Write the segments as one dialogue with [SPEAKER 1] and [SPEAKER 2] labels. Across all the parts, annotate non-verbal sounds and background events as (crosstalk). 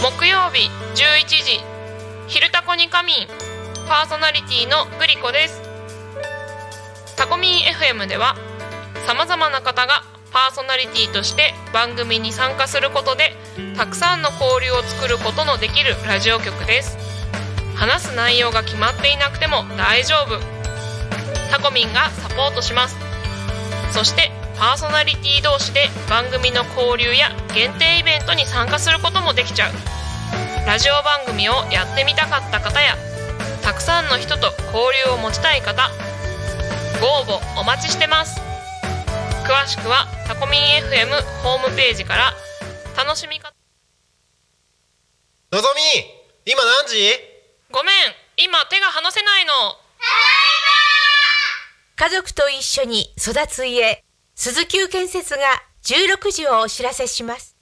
[SPEAKER 1] 木曜日11時「昼タコに仮眠」パーソナリティのグリコです。タコミン FM ではさまざまな方がパーソナリティとして番組に参加することでたくさんの交流を作ることのできるラジオ局です。話す内容が決まっていなくても大丈夫。タコミンがサポートします。そしてパーソナリティ同士で番組の交流や限定イベントに参加することもできちゃう。ラジオ番組をやってみたかった方やたくさんの人と交流を持ちたい方ご応募お待ちしてます。詳しくはタコミン FM ホームページから楽しみ方。
[SPEAKER 2] のぞみ今何時？
[SPEAKER 1] ごめん今手が離せないの。
[SPEAKER 3] 家族と一緒に育つ家鈴木建設が16時をお知らせします。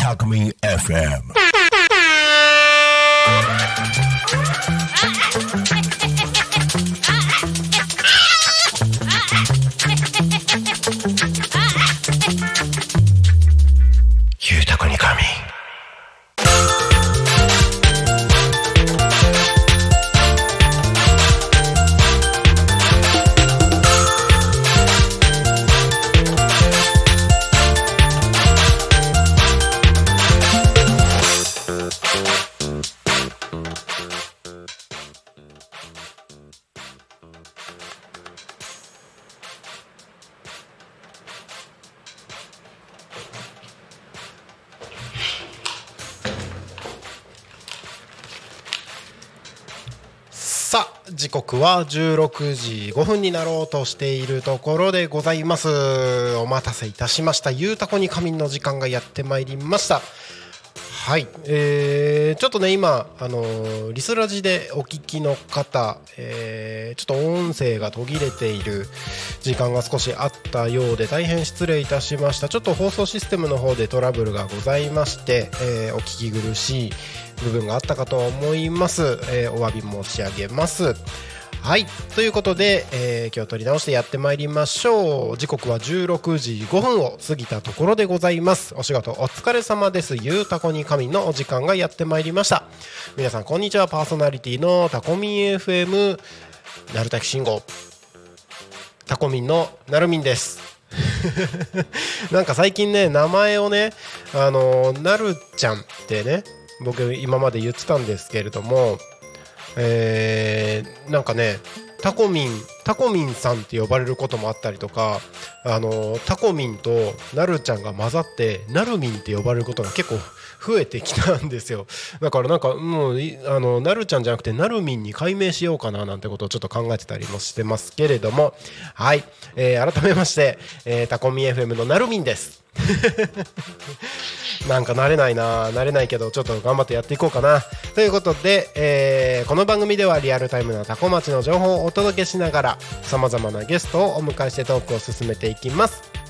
[SPEAKER 4] タクミン FM
[SPEAKER 2] 時刻は16時5分になろうとしているところでございます。お待たせいたしました。ゆうたこに仮眠の時間がやってまいりました。はい、えー、ちょっとね今あのーリスラジでお聞きの方、えーちょっと音声が途切れている時間が少しあったようで大変失礼いたしました。ちょっと放送システムの方でトラブルがございまして、えーお聞き苦しい部分があったかと思います、えーお詫び申し上げます。はい。ということで、えー今日取り直してやってまいりましょう。時刻は16時5分を過ぎたところでございます。お仕事お疲れ様です。ゆうたこに神のお時間がやってまいりました。皆さんこんにちは。パーソナリティのタコミン FM なるたき信号タコミンのなるみんです。(laughs) なんか最近ね名前をねあのなるちゃんってね僕今まで言ってたんですけれどもえーなんかねタコミンタコミンさんって呼ばれることもあったりとかあのタコミンとなるちゃんが混ざってなるみんって呼ばれることが結構増えてきたんですよ。(laughs) だからなんかもうあのなるちゃんじゃなくてなるみんに改名しようかななんてことをちょっと考えてたりもしてますけれども。(laughs) はい、えー改めまして、えータコミ FM のなるみんです。(laughs) なんか慣れないな慣れないけどちょっと頑張ってやっていこうかな。ということで、えーこの番組ではリアルタイムなタコ町の情報をお届けしながらさまざまなゲストをお迎えしてトークを進めていきます。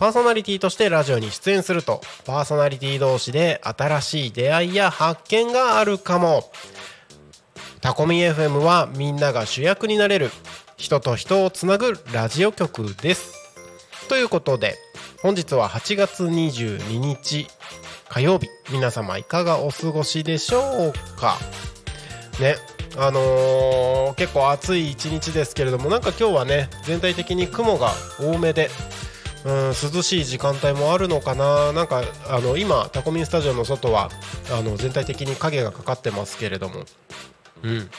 [SPEAKER 2] パーソナリティとしてラジオに出演すると。パーソナリティ同士で新しい出会いや発見があるかも。タコミ FM はみんなが主役になれる。人と人をつなぐラジオ局です。ということで本日は8月22日火曜日。皆様いかがお過ごしでしょうか？ねあのー結構暑い一日ですけれどもなんか今日はね全体的に雲が多めでうん涼しい時間帯もあるのかな。なんかあの今タコミンスタジオの外はあの全体的に影がかかってますけれども。うん。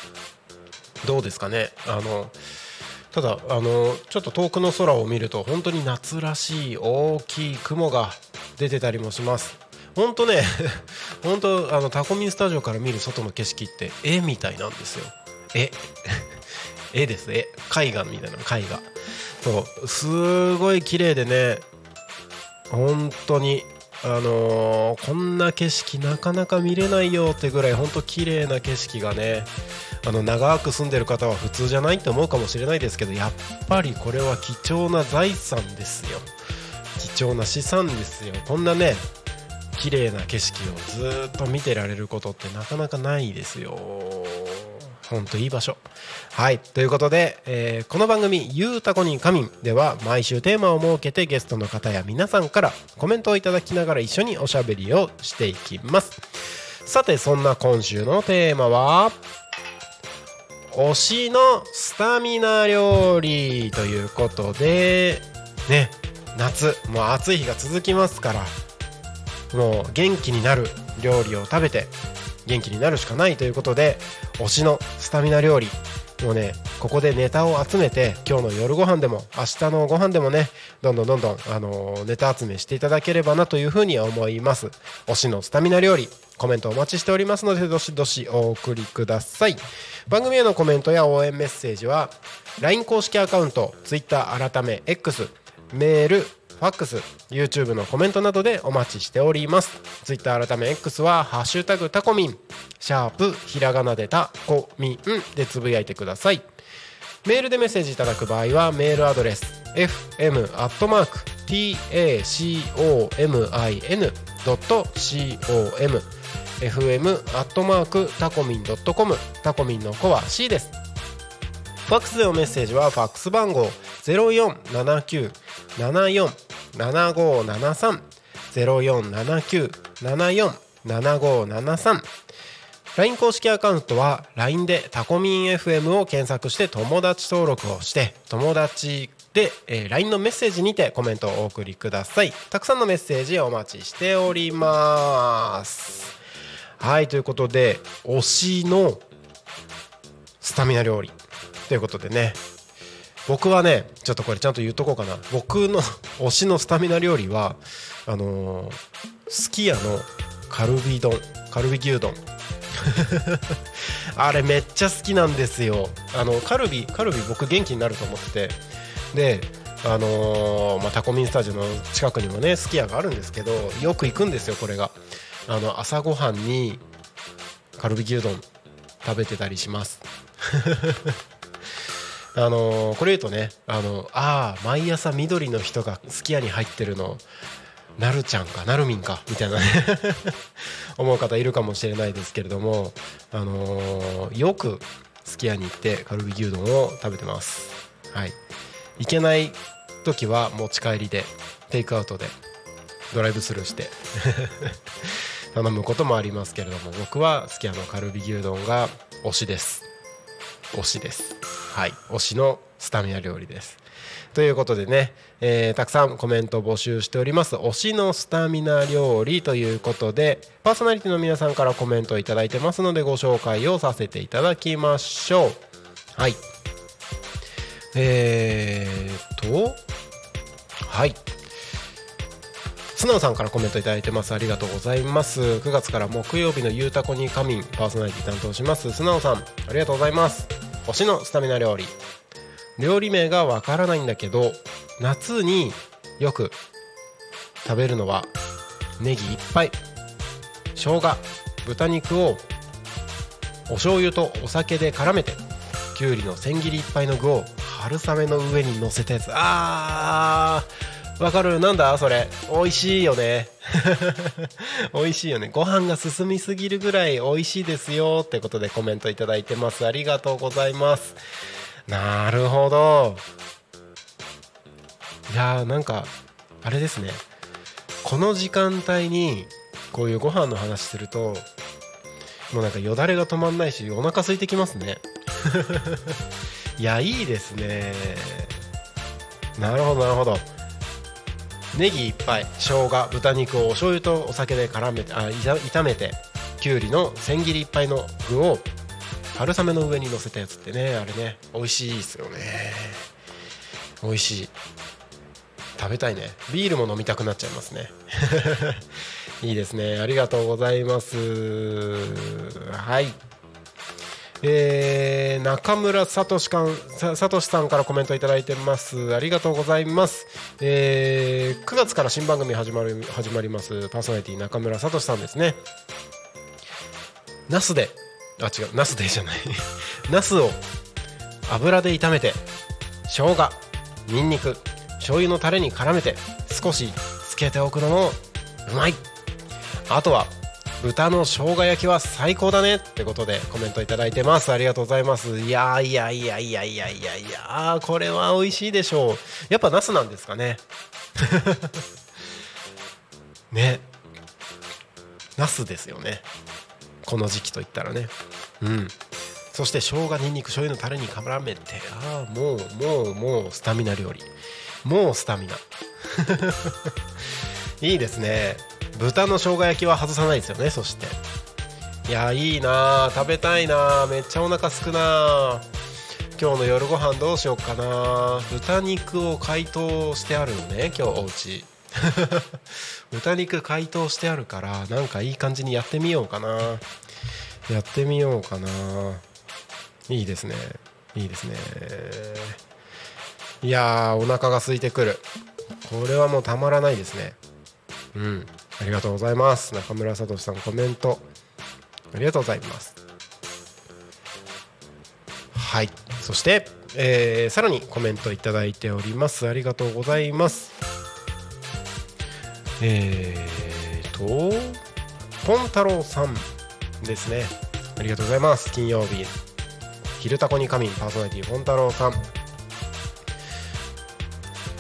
[SPEAKER 2] どうですかね。あのただあのちょっと遠くの空を見ると本当に夏らしい大きい雲が出てたりもします。本当ね (laughs) 本当あのタコミンスタジオから見る外の景色って絵みたいなんですよ。絵。(laughs) 絵です。絵。絵。画みたいな絵画そうすごい綺麗でね本当にあのーこんな景色なかなか見れないよってぐらい本当綺麗な景色がねあの長く住んでる方は普通じゃないって思うかもしれないですけどやっぱりこれは貴重な財産ですよ。貴重な資産ですよ。こんなね綺麗な景色をずっと見てられることってなかなかないですよ。ほんといい場所。はい。ということで、えーこの番組「ゆうたこに仮眠」では毎週テーマを設けてゲストの方や皆さんからコメントをいただきながら一緒におしゃべりをしていきます。さてそんな今週のテーマは推しのスタミナ料理ということでね夏もう暑い日が続きますからもう元気になる料理を食べて元気になるしかないということで推しのスタミナ料理もうねここでネタを集めて今日の夜ご飯でも明日のご飯でもねどんどんどんどん、あのネタ集めしていただければなというふうに思います。推しのスタミナ料理コメントお待ちしておりますのでどしどしお送りください。番組へのコメントや応援メッセージは LINE 公式アカウント Twitter 改め X メールファックス YouTube のコメントなどでお待ちしております。Twitter 改め X は「ハッシュタグタコミン」シャープひらがなでタコミンでつぶやいてください。メールでメッセージいただく場合はメールアドレス fm.tacomin.com fm アットマークタコミンドットコムタコミンの子は C です。ファックスでのメッセージはファックス番号ゼロ四七九七四七五七三ゼロ四七九七四七五七三。LINE 公式アカウントは LINE でタコミン FM を検索して友達登録をして友達で、えー LINE のメッセージにてコメントをお送りください。たくさんのメッセージお待ちしております。はいということで推しのスタミナ料理。ということでね。僕はねちょっとこれちゃんと言っとこうかな。僕の (laughs) 推しのスタミナ料理はあのーすき家のカルビ丼カルビ牛丼。(laughs) あれめっちゃ好きなんですよ。あのカルビカルビ僕元気になると思ってて。であのーまあ、タコミンスタジオの近くにもねすき家があるんですけどよく行くんですよこれが。あの朝ごはんにカルビ牛丼食べてたりします。あのこれ言うとねあのあー毎朝緑の人がすき家に入ってるのなるちゃんかなるみんかみたいなね (laughs) 思う方いるかもしれないですけれども、あのよくすき家に行ってカルビ牛丼を食べてます。はい。行けない時は持ち帰りでテイクアウトでドライブスルーして (laughs) 頼むこともありますけれども僕はすき家のカルビ牛丼が推しです。推しです。はい。推しのスタミナ料理です。ということでね、えーたくさんコメント募集しております。推しのスタミナ料理ということでパーソナリティの皆さんからコメントをいただいてますのでご紹介をさせていただきましょう。はい。えー、とはい。素直さんからコメントいただいてます。ありがとうございます。9月から木曜日のゆうたこに仮眠パーソナリティ担当します。素直さんありがとうございます。推しのスタミナ料理。料理名がわからないんだけど夏によく食べるのはネギいっぱい。生姜豚肉をお醤油とお酒で絡めてきゅうりの千切りいっぱいの具を春雨の上に乗せたやつあーわかる？なんだそれ？美味しいよね。(laughs) 美味しいよね。ご飯が進みすぎるぐらい美味しいですよってことでコメントいただいてます。ありがとうございます。なるほど。いやーなんかあれですね。この時間帯にこういうご飯の話するともうなんかよだれが止まんないしお腹空いてきますね。(laughs) いやいいですね。なるほどなるほど。ネギいっぱい生姜豚肉をお醤油とお酒で絡めてあ炒めてきゅうりの千切りいっぱいの具を春雨の上に乗せたやつってねあれね美味しいですよね。美味しい。食べたいね。ビールも飲みたくなっちゃいますね。(laughs) いいですね。ありがとうございます。はい。えー中村聡かんささとしさんからコメントいただいてます。ありがとうございます、えー9月から新番組始まる始まります。パーソナリティ中村聡さんですね。ナスで。あ違う。ナスでじゃない。(laughs) ナスを油で炒めて生姜にんにく醤油のタレに絡めて少しつけておくのもうまい。あとは豚の生姜焼きは最高だねってことでコメントいただいてます。ありがとうございます。いやいやいやいやいやいや。いやこれは美味しいでしょう。やっぱナスなんですかね。(laughs) ね。ナスですよね。この時期といったらね。うん。そして生姜にんにく醤油のタレに絡めて。ああもうもうもうスタミナ料理。もうスタミナ。(laughs) いいですね。豚の生姜焼きは外さないですよねそして。いやいいな食べたいなめっちゃお腹すくな今日の夜ご飯どうしようかな豚肉を解凍してあるのね今日おうち (laughs) 豚肉解凍してあるからなんかいい感じにやってみようかなやってみようかないいですね。いいですね。いやーお腹が空いてくる。これはもうたまらないですね。うん。ありがとうございます。中村聡さんコメント。ありがとうございます。はい。そして、えーさらにコメントいただいております。ありがとうございます。えーとポン太郎さんですね。ありがとうございます。金曜日。昼タコに仮眠パーソナリティポン太郎さん。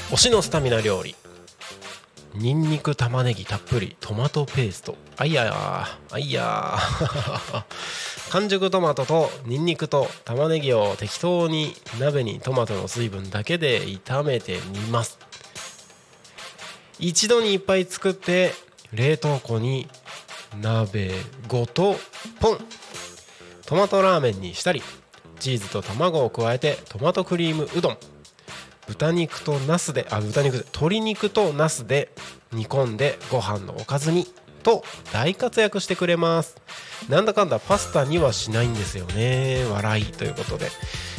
[SPEAKER 2] 推しのスタミナ料理。ニンニク玉ねぎたっぷりトマトペースト。あいやーあいやー。(laughs) 完熟トマトとニンニクと玉ねぎを適当に鍋にトマトの水分だけで炒めて煮ます。一度にいっぱい作って冷凍庫に鍋ごとポン。トマトラーメンにしたりチーズと卵を加えてトマトクリームうどん。豚肉とナスであ豚肉鶏肉とナスで煮込んでご飯のおかずにと大活躍してくれます。なんだかんだパスタにはしないんですよね。笑いということで。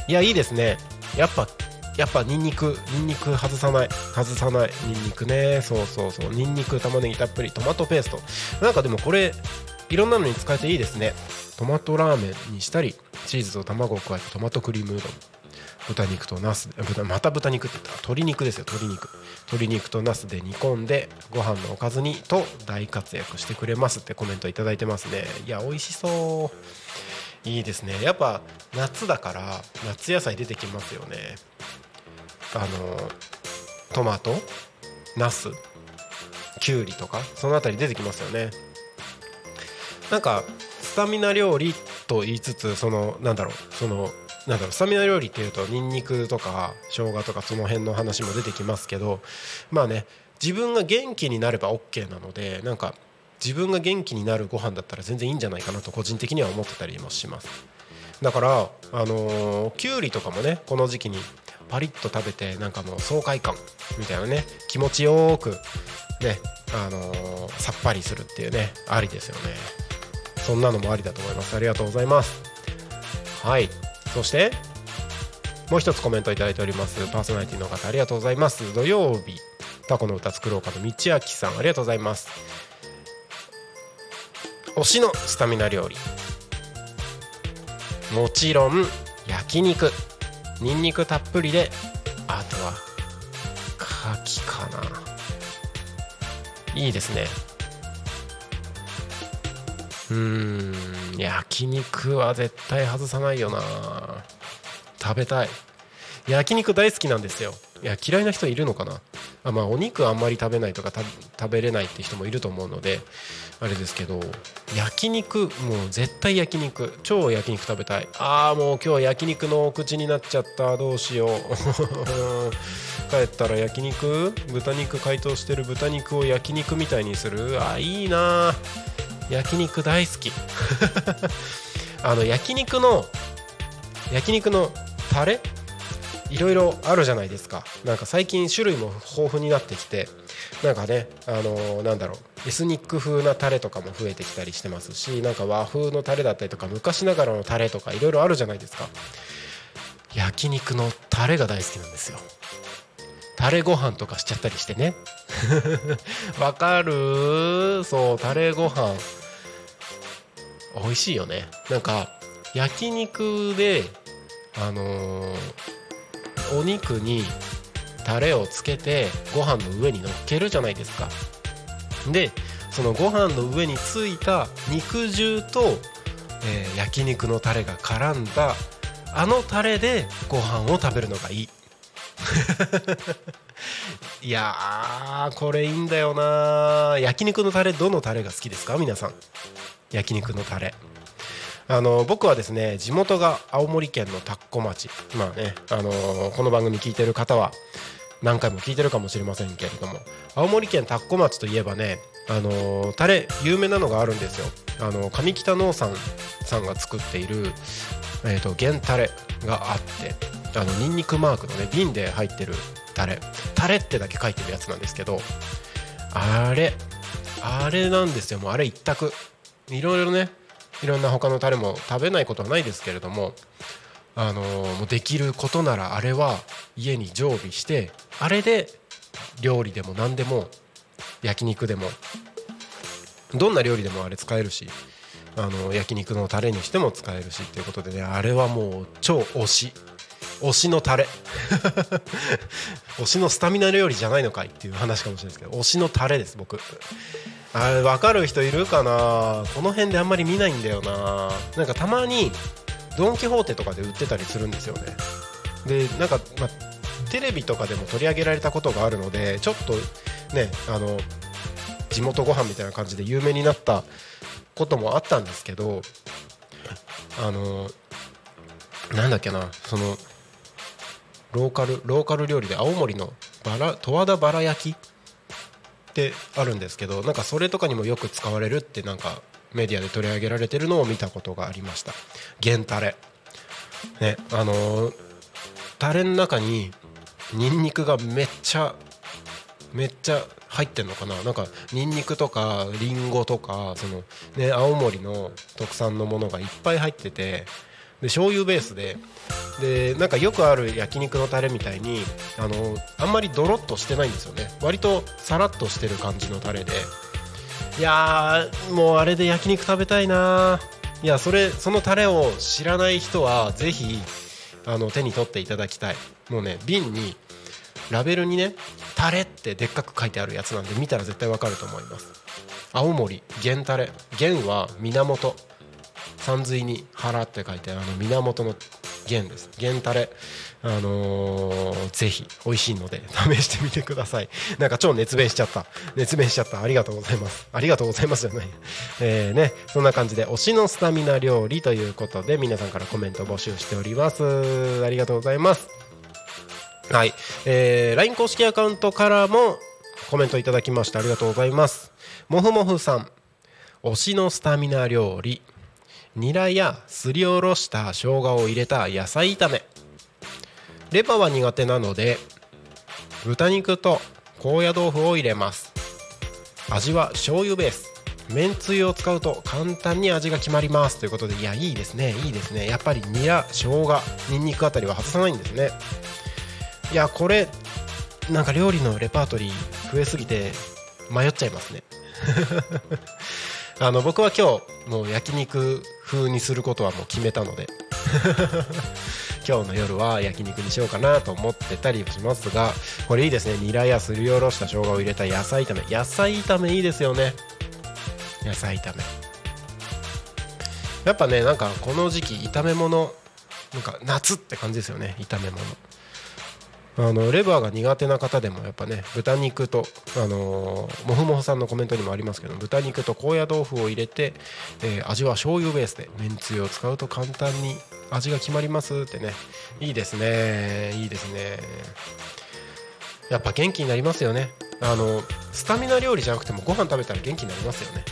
[SPEAKER 2] いやいいですね。やっぱやっぱニンニクニンニク外さない。外さないニンニクね。そうそうそう。ニンニク玉ねぎたっぷりトマトペースト。なんかでもこれいろんなのに使えていいですね。トマトラーメンにしたりチーズと卵を加えてトマトクリームうどん。豚肉とナス豚また豚肉って言った。ら鶏肉ですよ鶏肉。鶏肉とナスで煮込んでご飯のおかずにと大活躍してくれますってコメントいただいてますね。いや美味しそう。いいですね。やっぱ夏だから夏野菜出てきますよね。あのトマトナスきゅうりとかそのあたり出てきますよね。なんかスタミナ料理と言いつつそのなんだろうそのなんだろうスタミナ料理っていうとニンニクとか生姜とかその辺の話も出てきますけどまあね自分が元気になれば OK なのでなんか自分が元気になるご飯だったら全然いいんじゃないかなと個人的には思ってたりもします。だからあのーきゅうりとかもねこの時期にパリッと食べてなんかもう爽快感みたいなね気持ちよくねあのーさっぱりするっていうねありですよね。そんなのもありだと思います。ありがとうございます。はい。そしてもう一つコメントいただいております。パーソナリティの方ありがとうございます。土曜日タコの歌作ろうかの道明さんありがとうございます。推しのスタミナ料理。もちろん焼肉。ニンニクたっぷりであとは牡蠣かな。いいですね。うん。焼肉は絶対外さないよな。食べたい。焼肉大好きなんですよ。いや嫌いな人いるのかな。あまあお肉あんまり食べないとか食べれないって人もいると思うのであれですけど焼肉もう絶対焼肉。超焼肉食べたい。あーもう今日焼肉のお口になっちゃった。どうしよう。(laughs) 帰ったら焼肉？豚肉解凍してる豚肉を焼肉みたいにする？あいいな焼肉大好き。(laughs) あの焼肉の焼肉のタレ？いろいろあるじゃないですか。なんか最近種類も豊富になってきてなんかねあのーなんだろう。エスニック風なタレとかも増えてきたりしてますしなんか和風のタレだったりとか昔ながらのタレとかいろいろあるじゃないですか。焼肉のタレが大好きなんですよ。タレご飯とかしちゃったりしてね。(laughs) わかるそうタレご飯。美味しいよね。なんか焼肉であのーお肉にタレをつけてご飯の上に乗っけるじゃないですか。でそのご飯の上についた肉汁と、えー焼肉のタレが絡んだあのタレでご飯を食べるのがいい。(laughs) いやーこれいいんだよな焼肉のタレどのタレが好きですか？皆さん。焼肉のタレ。あの僕はですね地元が青森県の田子町。まあね、あのこの番組聞いてる方は何回も聞いてるかもしれませんけれども青森県田子町といえばねあのタレ有名なのがあるんですよ。あの上北農産さんが作っている、えー、と原タレがあってあのニンニクマークのね瓶で入ってるタレ。タレってだけ書いてるやつなんですけどあれあれなんですよ。もうあれ一択。いろいろねいろんな他のタレも食べないことはないですけれどもあのもうできることならあれは家に常備してあれで料理でも何でも焼肉でもどんな料理でもあれ使えるしあの焼肉のタレにしても使えるしっていうことでねあれはもう超推し。推しのタレ。(laughs) 推しのスタミナ料理じゃないのかいっていう話かもしれないですけど推しのタレです僕。あれ分かる人いるかな。この辺であんまり見ないんだよな。なんかたまにドン・キホーテとかで売ってたりするんですよね。でなんか、ま、テレビとかでも取り上げられたことがあるのでちょっとねあの地元ご飯みたいな感じで有名になったこともあったんですけどあのなんだっけなそのローカルローカル料理で青森のバラ十和田バラ焼きってあるんですけどなんかそれとかにもよく使われるってなんかメディアで取り上げられてるのを見たことがありました。原タレ。ねあのータレの中にニンニクがめっちゃめっちゃ入ってんのかな。なんかニンニクとかリンゴとかそのね青森の特産のものがいっぱい入っててで醤油ベースで。でなんかよくある焼肉のタレみたいにあのあんまりドロッとしてないんですよね。割とさらっとしてる感じのタレで。いやーもうあれで焼肉食べたいないやそれそのタレを知らない人はぜひあの手に取っていただきたい。もうね瓶にラベルにね「タレ」ってでっかく書いてあるやつなんで見たら絶対わかると思います。青森源タレ。源は源。山水に腹って書いてあの源の源です。源タレあのーぜひ美味しいので (laughs) 試してみてください。なんか超熱弁しちゃった。熱弁しちゃった。ありがとうございます。ありがとうございますじゃない。えね。そんな感じで推しのスタミナ料理ということで皆さんからコメント募集しております。ありがとうございます。はい、えー、LINE 公式アカウントからもコメントいただきましてありがとうございます。もふもふさん。推しのスタミナ料理。ニラやすりおろした生姜を入れた野菜炒め。レバーは苦手なので豚肉と高野豆腐を入れます。味は醤油ベース。めんつゆを使うと簡単に味が決まります。ということでいやいいですね。いいですね。やっぱりニラ生姜ニンニクあたりは外さないんですね。いやこれなんか料理のレパートリー増えすぎて迷っちゃいますね。あの僕は今日もう焼肉風にすることはもう決めたので。(laughs) 今日の夜は焼肉にしようかなと思ってたりしますがこれいいですね。ニラやすりおろした生姜を入れた野菜炒め。野菜炒めいいですよね。野菜炒め。やっぱねなんかこの時期炒め物なんか夏って感じですよね。炒め物。あのレバーが苦手な方でもやっぱね豚肉とあのもふもふさんのコメントにもありますけど豚肉と高野豆腐を入れて、えー味は醤油ベースでめんつゆを使うと簡単に味が決まりますってね。いいですね。いいですね。やっぱ元気になりますよね。あのスタミナ料理じゃなくてもご飯食べたら元気になりますよね。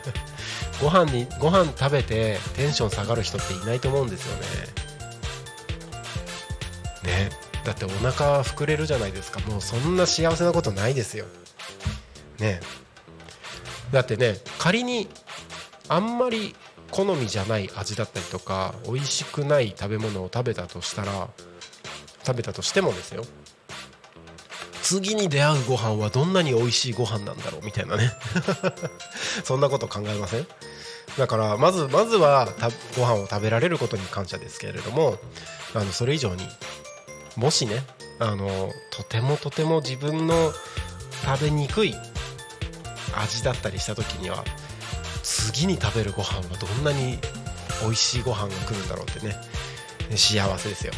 [SPEAKER 2] (laughs) ご飯にご飯食べてテンション下がる人っていないと思うんですよね。ね。だってお腹膨れるじゃないですか。もうそんな幸せなことないですよ。ね。だってね仮にあんまり好みじゃない味だったりとか美味しくない食べ物を食べたとしたら食べたとしてもですよ。次に出会うご飯はどんなに美味しいご飯なんだろうみたいなね。(laughs) そんなこと考えません？だからまずまずはたご飯を食べられることに感謝ですけれどもあのそれ以上にもしねあのとてもとても自分の食べにくい味だったりした時には次に食べるご飯はどんなに美味しいご飯が来るんだろうってね幸せですよ。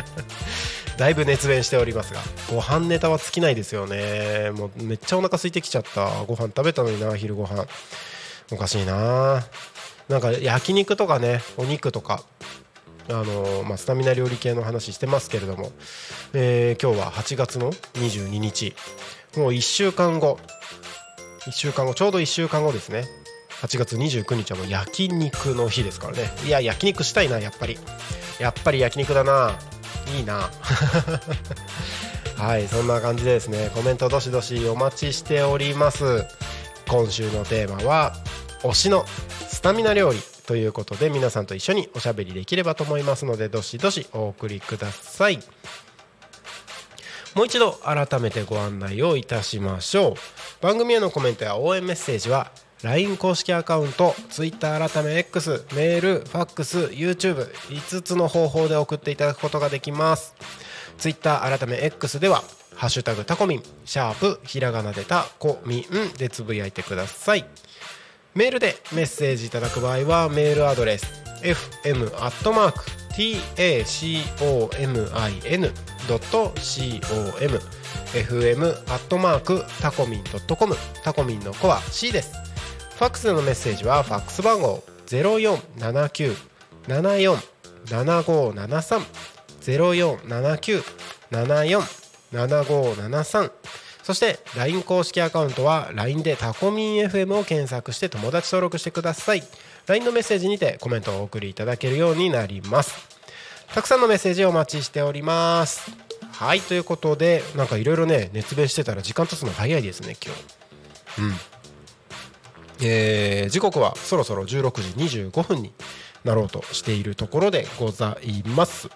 [SPEAKER 2] (laughs) だいぶ熱弁しておりますがご飯ネタは尽きないですよね。もうめっちゃお腹空いてきちゃった。ご飯食べたのにな昼ご飯。おかしいな。なんか焼肉とかねお肉とかあのまあ、スタミナ料理系の話してますけれども、えー、今日は8月の22日。もう1週間後。1週間後ちょうど1週間後ですね。8月29日はもう焼肉の日ですからね。いや焼肉したいなやっぱり。やっぱり焼肉だな。いいな。(laughs) はいそんな感じでですね。コメントどしどしお待ちしております。今週のテーマは推しのスタミナ料理。ということで皆さんと一緒におしゃべりできればと思いますのでどしどしお送りください。もう一度改めてご案内をいたしましょう。番組へのコメントや応援メッセージは LINE 公式アカウント Twitter 改め X メールファックス YouTube5 つの方法で送っていただくことができます。Twitter 改め X ではハッシュタグタコミンシャープひらがなでタコミンでつぶやいてください。メールでメッセージいただく場合はメールアドレス fm tacomin.com fm タコミン .com タコミンの子は C です。ファックスでのメッセージはファックス番号0479747573 0479747573そして LINE 公式アカウントは LINE でタコミン FM を検索して友達登録してください。LINE のメッセージにてコメントをお送りいただけるようになります。たくさんのメッセージお待ちしております。はいということでなんかいろいろね熱弁してたら時間経つの早いですね今日。うん。えー、時刻はそろそろ16時25分になろうとしているところでございます。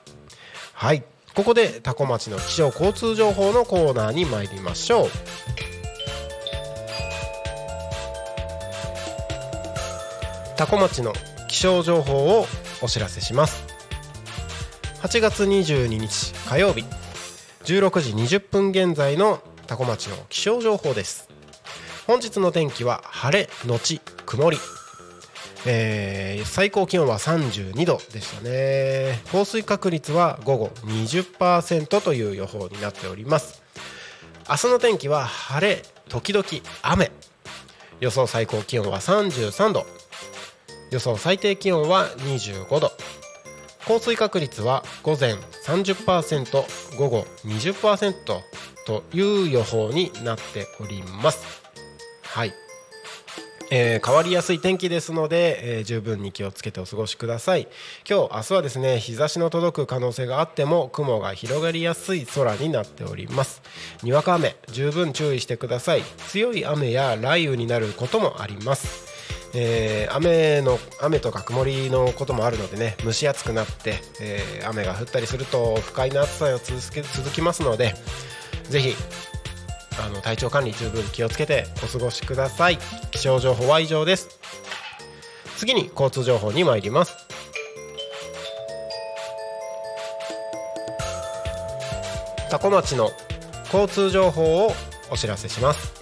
[SPEAKER 2] はい。ここで多古町の気象交通情報のコーナーに参りましょう。多古町の気象情報をお知らせします。8月22日火曜日16時20分現在の多古町の気象情報です。本日の天気は晴れのち曇り。えー、最高気温は32度でしたね。降水確率は午後20%という予報になっております。明日の天気は晴れ時々雨。予想最高気温は33度。予想最低気温は25度。降水確率は午前30%午後20%という予報になっております。はい。えー、変わりやすい天気ですので、えー、十分に気をつけてお過ごしください。今日明日はですね日差しの届く可能性があっても雲が広がりやすい空になっております。にわか雨十分注意してください。強い雨や雷雨になることもあります。えー、雨の雨とか曇りのこともあるのでね蒸し暑くなって、えー、雨が降ったりすると不快な暑さが続け続きますのでぜひあの体調管理十分気をつけてお過ごしください。気象情報は以上です。次に交通情報に参ります。多古町の交通情報をお知らせします。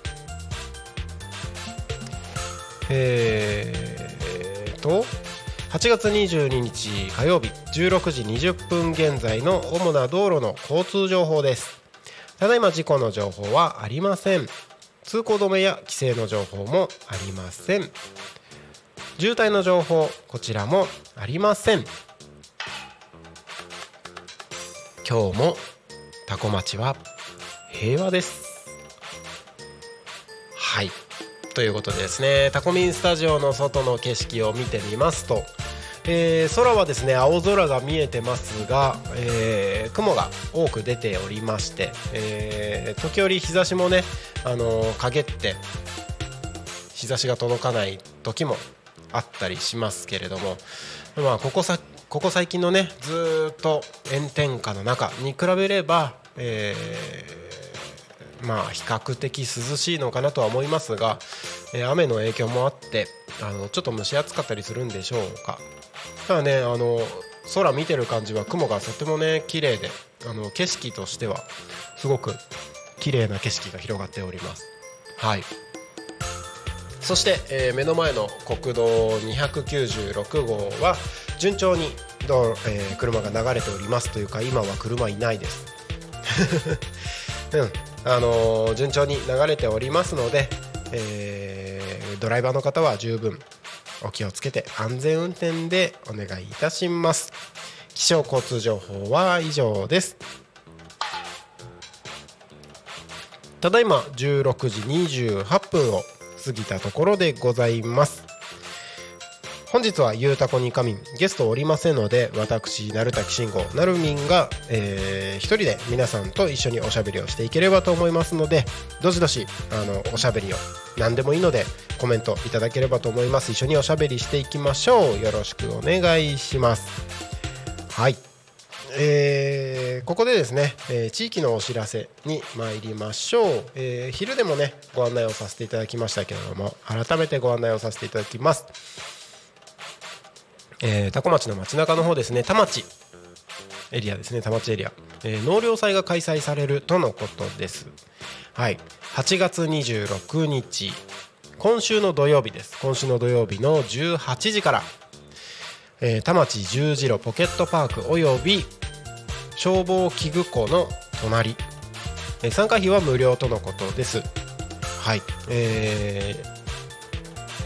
[SPEAKER 2] えーと8月22日火曜日16時20分現在の主な道路の交通情報です。ただいま事故の情報はありません。通行止めや規制の情報もありません。渋滞の情報こちらもありません。今日もタコ町は平和です。はい。ということでですねタコミンスタジオの外の景色を見てみますとえー空はですね青空が見えてますが、えー雲が多く出ておりまして、えー時折日差しもね、あのー陰って日差しが届かない時もあったりしますけれども、まあ、ここさここ最近のねずっと炎天下の中に比べれば、えーまあ比較的涼しいのかなとは思いますが、えー雨の影響もあってあのちょっと蒸し暑かったりするんでしょうか。ただねあの空見てる感じは雲がとてもね綺麗であの景色としてはすごく綺麗な景色が広がっております。はい。そして、えー目の前の国道296号は順調にどう、えー車が流れておりますというか今は車いないです。(laughs) うん。あのー順調に流れておりますので、えードライバーの方は十分お気をつけて安全運転でお願いいたします。気象交通情報は以上です。ただいま16時28分を過ぎたところでございます。本日はゆうたこにかみんゲストおりませんので私鳴滝慎吾なるみんが、えー一人で皆さんと一緒におしゃべりをしていければと思いますのでどしどしあのおしゃべりを何でもいいのでコメントいただければと思います。一緒におしゃべりしていきましょう。よろしくお願いします。はい。えーここでですね、えー地域のお知らせに参りましょう、えー昼でもねご案内をさせていただきましたけれども改めてご案内をさせていただきます。えー、多古町の街中の方ですね。田町。エリアですね。田町エリア、えー納涼祭が開催されるとのことです。はい。8月26日。今週の土曜日です。今週の土曜日の18時から、えー田町十字路ポケットパークおよび消防器具庫の隣、えー参加費は無料とのことです。はい。えー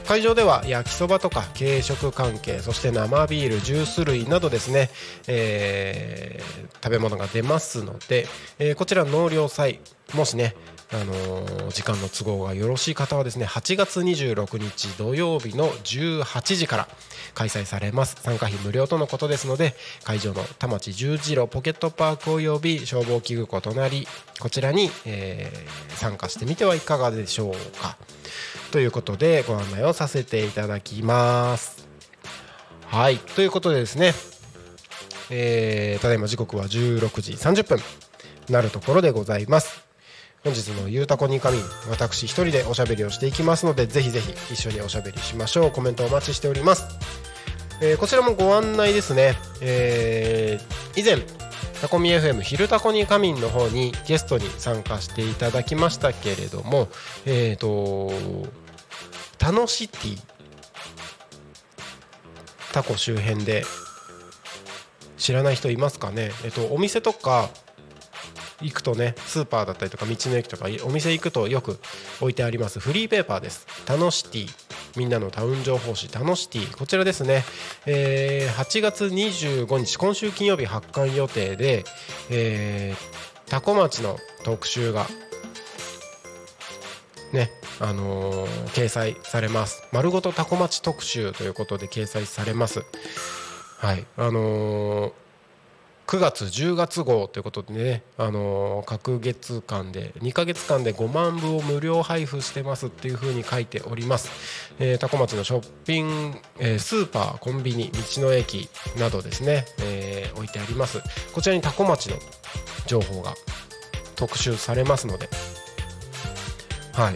[SPEAKER 2] 会場では焼きそばとか軽食関係そして生ビールジュース類などですね、えー食べ物が出ますので、えーこちら納涼祭もしねあのー時間の都合がよろしい方はですね8月26日土曜日の18時から開催されます。参加費無料とのことですので会場の田町十字路ポケットパークおよび消防器具庫隣こちらに、えー参加してみてはいかがでしょうか。ということでご案内をさせていただきます。はいということでですねえーただいま時刻は16時30分なるところでございます。本日のゆうたこにかみ私一人でおしゃべりをしていきますのでぜひぜひ一緒におしゃべりしましょう。コメントお待ちしております、えーこちらもご案内ですね、えー以前タコミ FM 昼タコにかみんの方にゲストに参加していただきましたけれどもえっ、とタノシティタコ周辺で知らない人いますかね？えっとお店とか行くとねスーパーだったりとか道の駅とかお店行くとよく置いてあります。フリーペーパーです。タノシティみんなのタウン情報誌。タノシティこちらですね、えー8月25日今週金曜日発刊予定で、えー、タコ町の特集がねあのー掲載されます。丸ごとタコ町特集ということで掲載されます。はい。あのー9月10月号ということでね、あのー各月間で2ヶ月間で5万部を無料配布してますっていうふうに書いております、えー、タコ町のショッピング、えースーパーコンビニ道の駅などですね、えー置いてあります。こちらにタコ町の情報が特集されますので。はい。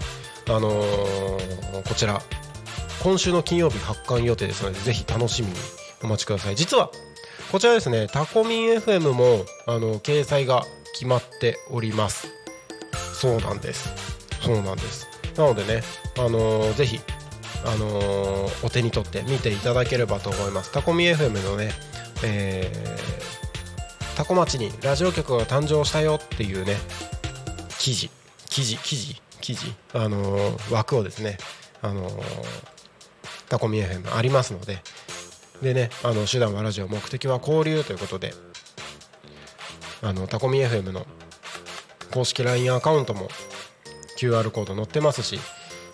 [SPEAKER 2] あのーこちら。今週の金曜日発刊予定ですのでぜひ楽しみにお待ちください。実はこちらですねタコミン FM もあの掲載が決まっております。そうなんです。そうなんです。なのでねあのーぜひあのーお手に取って見ていただければと思います。タコミ FM のねえータコ町にラジオ局が誕生したよっていうね記事。記事記事。記事あの枠をですねあのタコミ FM ありますのででねあの手段はラジオ目的は交流ということであのタコミ FM の公式 LINE アカウントも QR コード載ってますし、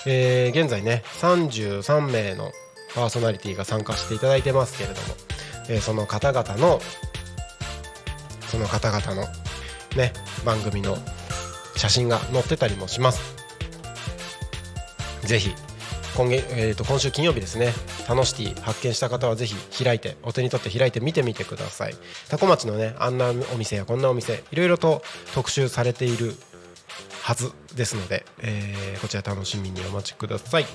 [SPEAKER 2] えー現在ね33名のパーソナリティが参加していただいてますけれども、えーその方々のその方々のね番組の写真が載ってたりもします。ぜひ今月、えー、と今週金曜日ですね。タノシティ発見した方はぜひ開いてお手に取って開いて見てみてください。多古町のねあんなお店やこんなお店いろいろと特集されているはずですので、えーこちら楽しみにお待ちください、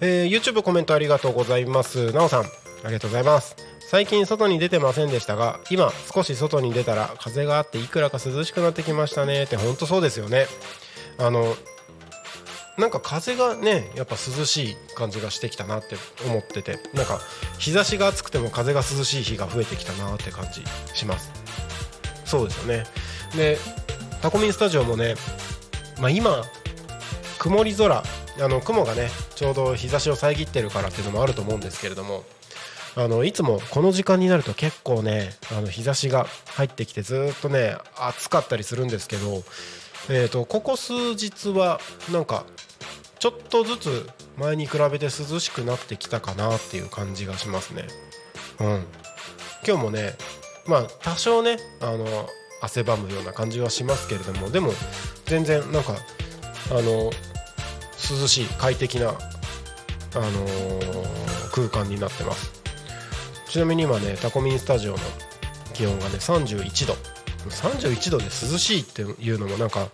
[SPEAKER 2] えー YouTube コメントありがとうございます。なおさんありがとうございます。最近外に出てませんでしたが今少し外に出たら風があっていくらか涼しくなってきましたねって本当そうですよね。あのなんか風がねやっぱ涼しい感じがしてきたなって思ってて。なんか日差しが暑くても風が涼しい日が増えてきたなって感じします。そうですよね。でタコミンスタジオもね、まあ、今曇り空。あの雲がねちょうど日差しを遮ってるからっていうのもあると思うんですけれども。あのいつもこの時間になると結構ねあの日差しが入ってきてずっとね暑かったりするんですけど、えー、とここ数日はなんかちょっとずつ前に比べて涼しくなってきたかなっていう感じがしますね。うん、今日もねまあ多少ねあの汗ばむような感じはしますけれどもでも全然なんかあの涼しい快適な、あのー空間になってます。ちなみに今ねタコミンスタジオの気温がね31度31度で涼しいっていうのもなんか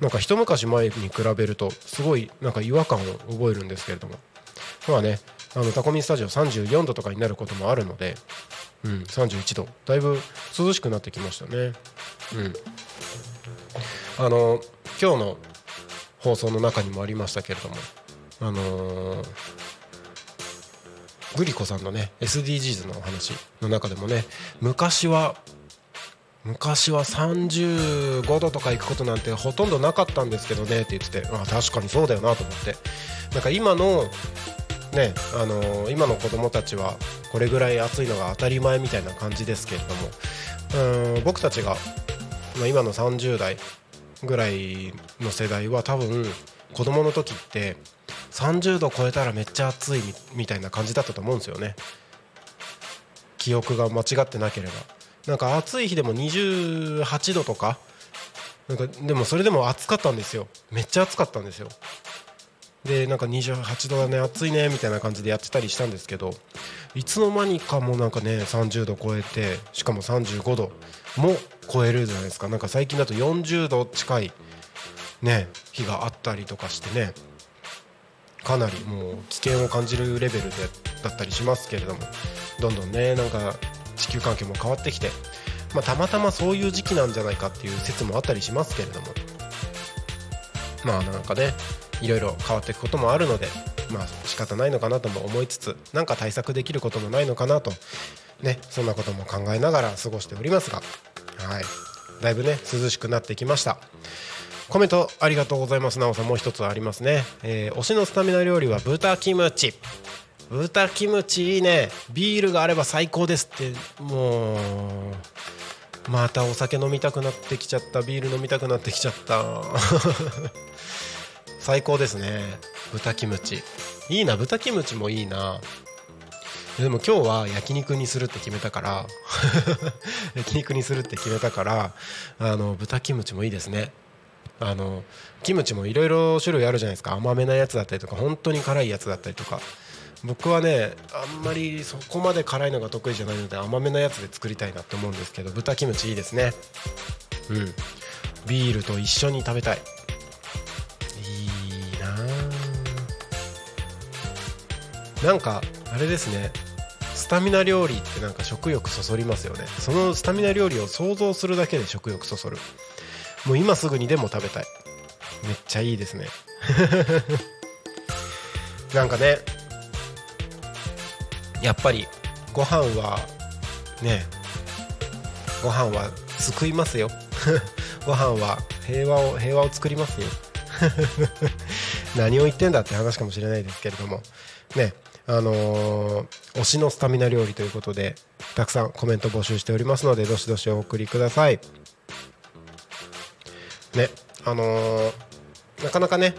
[SPEAKER 2] なんか一昔前に比べるとすごいなんか違和感を覚えるんですけれども。まあねあのタコミンスタジオ34度とかになることもあるので、うん、31度だいぶ涼しくなってきましたね。うん。あの今日の放送の中にもありましたけれどもあのーグリコさんのね SDGs のお話の中でもね昔は昔は35度とか行くことなんてほとんどなかったんですけどねって言っててあ確かにそうだよなと思って。なんか今のねあのー今の子供たちはこれぐらい暑いのが当たり前みたいな感じですけれどもうん僕たちが、まあ、今の30代ぐらいの世代は多分子供の時って30度超えたらめっちゃ暑いみたいな感じだったと思うんですよね。記憶が間違ってなければ。なんか暑い日でも28度とかなんかでもそれでも暑かったんですよ。めっちゃ暑かったんですよ。でなんか28度だね暑いねみたいな感じでやってたりしたんですけどいつの間にかもなんかね30度超えてしかも35度も超えるじゃないですか。なんか最近だと40度近いね日があったりとかしてねかなりもう危険を感じるレベルでだったりしますけれどもどんどんねなんか地球環境も変わってきて、まあ、たまたまそういう時期なんじゃないかっていう説もあったりしますけれども。まあなんかねいろいろ変わっていくこともあるのでまあ仕方ないのかなとも思いつつなんか対策できることもないのかなとねそんなことも考えながら過ごしておりますがはい。だいぶね涼しくなってきました。コメントありがとうございます。なおさんもう一つありますね、えー推しのスタミナ料理は豚キムチ。豚キムチいいね。ビールがあれば最高ですって。もうまたお酒飲みたくなってきちゃった。ビール飲みたくなってきちゃった。(laughs) 最高ですね。豚キムチ。いいな。豚キムチもいいな。でも今日は焼肉にするって決めたから。(laughs) 焼肉にするって決めたからあの豚キムチもいいですね。あのキムチもいろいろ種類あるじゃないですか。甘めなやつだったりとか本当に辛いやつだったりとか。僕はねあんまりそこまで辛いのが得意じゃないので甘めなやつで作りたいなって思うんですけど豚キムチいいですね。うん。ビールと一緒に食べたい。いいななんかあれですね。スタミナ料理ってなんか食欲そそりますよね。そのスタミナ料理を想像するだけで食欲そそる。もう今すぐにでも食べたい。めっちゃいいですね。(laughs) なんかねやっぱりご飯はねご飯は救いますよ。(laughs) ご飯は平和を平和を作りますよ。(laughs) 何を言ってんだって話かもしれないですけれども。ねあのー推しのスタミナ料理ということでたくさんコメント募集しておりますのでどしどしお送りください。ねあのーなかなかね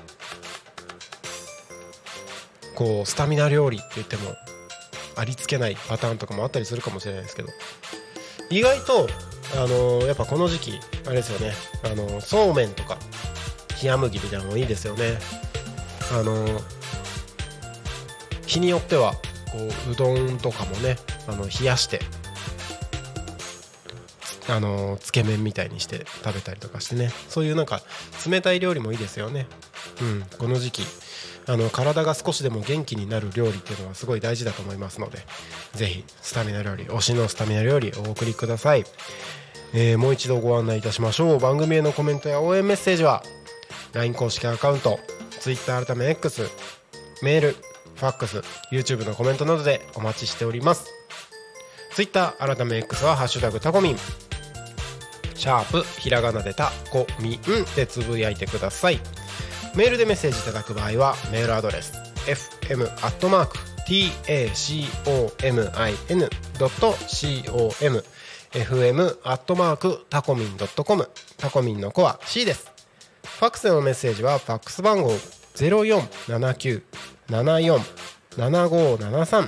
[SPEAKER 2] こうスタミナ料理って言ってもありつけないパターンとかもあったりするかもしれないですけど。意外とあのやっぱこの時期あれですよね。あのそうめんとか冷麦みたいなのもいいですよね。あの日によってはこううどんとかもねあの冷やしてあのつけ麺みたいにして食べたりとかしてね。そういうなんか冷たい料理もいいですよね。うんこの時期。あの体が少しでも元気になる料理っていうのはすごい大事だと思いますのでぜひスタミナ料理推しのスタミナ料理お送りください、えーもう一度ご案内いたしましょう。番組へのコメントや応援メッセージは LINE 公式アカウント Twitter 改め X メールファックス YouTube のコメントなどでお待ちしております。Twitter 改め X は「ハッシュタグタコミン」シャープひらがなでたこみんでつぶやいてください。メールでメッセージいただく場合はメールアドレス fm アットマーク tacomin.com fm アットマークタコミン .com タコミンの子は C です。ファックスでのメッセージはファックス番号0479747573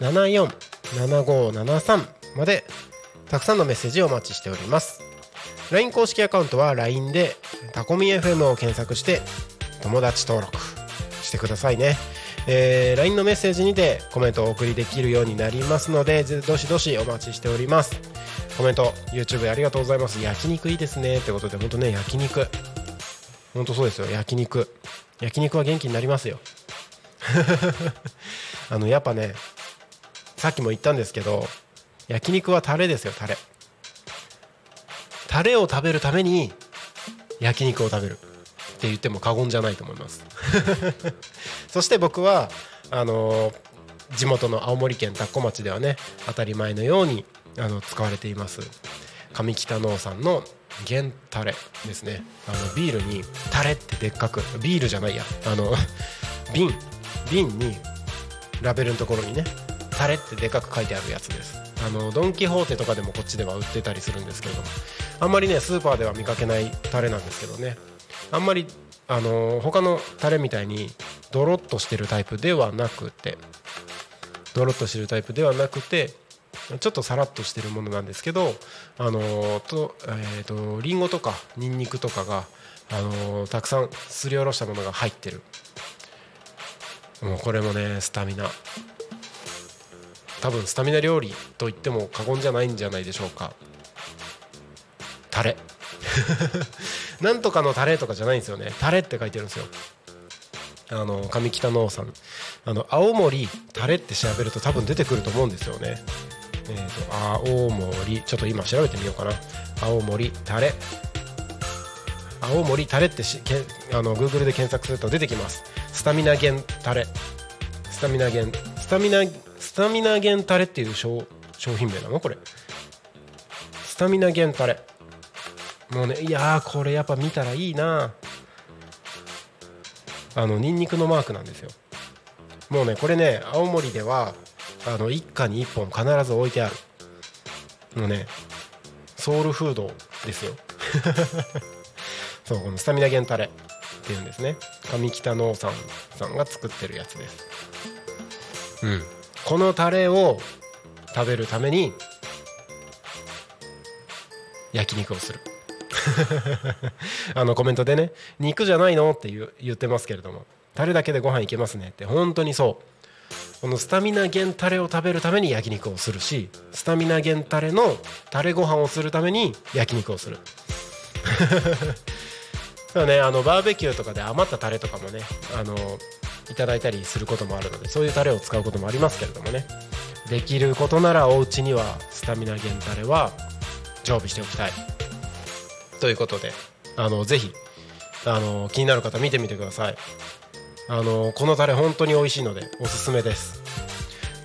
[SPEAKER 2] 0479747573までたくさんのメッセージをお待ちしております。LINE 公式アカウントは LINE でタコミ FM を検索して友達登録してくださいね、えー LINE のメッセージにてコメントをお送りできるようになりますのでどしどしお待ちしております。コメント YouTube ありがとうございます。焼肉いいですね。ってことで本当ね焼肉。本当そうですよ。焼肉。焼肉は元気になりますよ。(laughs) あのやっぱねさっきも言ったんですけど焼肉はタレですよタレ。タレを食べるために焼肉を食べる。って言っても過言じゃないと思います。(laughs) そして僕はあの地元の青森県田子町ではね当たり前のようにあの使われています。上北農産の原タレですね。あのビールにタレってでっかくビールじゃないや。あの (laughs) 瓶瓶にラベルのところにねタレってでかく書いてあるやつです。あのドン・キホーテとかでもこっちでは売ってたりするんですけれどもあんまりねスーパーでは見かけないタレなんですけどね。あんまりあの他のタレみたいにドロッとしてるタイプではなくてドロッとしてるタイプではなくてちょっとさらっとしてるものなんですけどあのと,、えー、とリンゴとかニンニクとかがあのたくさんすりおろしたものが入ってる。もうこれもねスタミナ。多分スタミナ料理と言っても過言じゃないんじゃないでしょうか。タレ。(laughs) なんとかのタレとかじゃないんですよね。タレって書いてるんですよ。あの上北農産あの青森タレって調べると多分出てくると思うんですよね。えー、と青森。ちょっと今調べてみようかな。青森タレ。青森タレってしけあの Google で検索すると出てきます。スタミナ源タレ。スタミナ源スタミナスタミナ源タレっていう商商品名なの？これ。スタミナ源タレ。もうねいやこれやっぱ見たらいいな。あのニンニクのマークなんですよ。もうねこれね青森ではあの一家に1本必ず置いてある。もうねソウルフードですよ。(laughs) そうこのスタミナ源タレっていうんですね。上北農産さんが作ってるやつです。うん。このタレを食べるために焼肉をする。(laughs) あのコメントでね肉じゃないの？って言言ってますけれどもタレだけでご飯いけますねって本当にそう。このスタミナ源タレを食べるために焼肉をするしスタミナ源タレのタレご飯をするために焼肉をする。だからねあのバーベキューとかで余ったタレとかもねあのいただいたりすることもあるのでそういうタレを使うこともありますけれどもね。できることならお家にはスタミナ源タレは常備しておきたい。ということであのぜひあの気になる方見てみてください。あのこのタレ本当に美味しいのでおすすめです。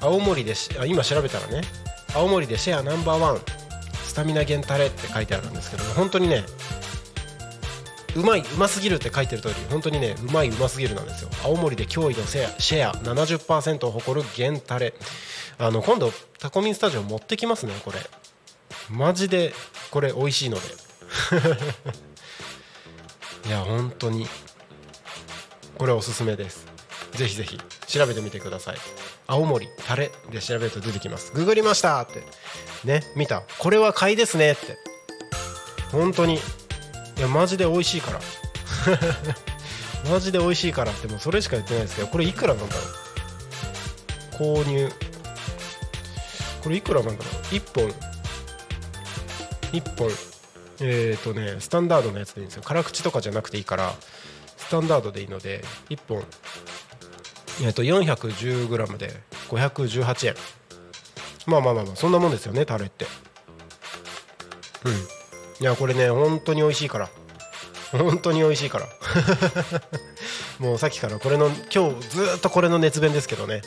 [SPEAKER 2] 青森でしあ今調べたらね青森でシェアナンバーワンスタミナ源タレって書いてあるんですけど本当にねうまいうますぎるって書いてる通り本当にねうまいうますぎるなんですよ。青森で驚異のシェアシェア70%を誇る源タレ。あの今度タコミンスタジオ持ってきますねこれ。マジでこれ美味しいので。(laughs) いや本当に。これおすすめです。ぜひぜひ調べてみてください。青森タレで調べると出てきます。ググりましたって。ね見た。これは買いですねって。本当に。いやマジで美味しいから。(laughs) マジで美味しいからって。もうそれしか言ってないですけどこれいくらなんだろう。購入。これいくらなんだろう。1本。1本。えっ、ー、とねスタンダードのやつでいいんですよ。辛口とかじゃなくていいからスタンダードでいいので1本え、ー、と 410g で518円。まあまあまあまあそんなもんですよねタレって。うん。いやこれね本当に美味しいから。本当に美味しいから。(laughs) もうさっきからこれの今日ずっとこれの熱弁ですけどね。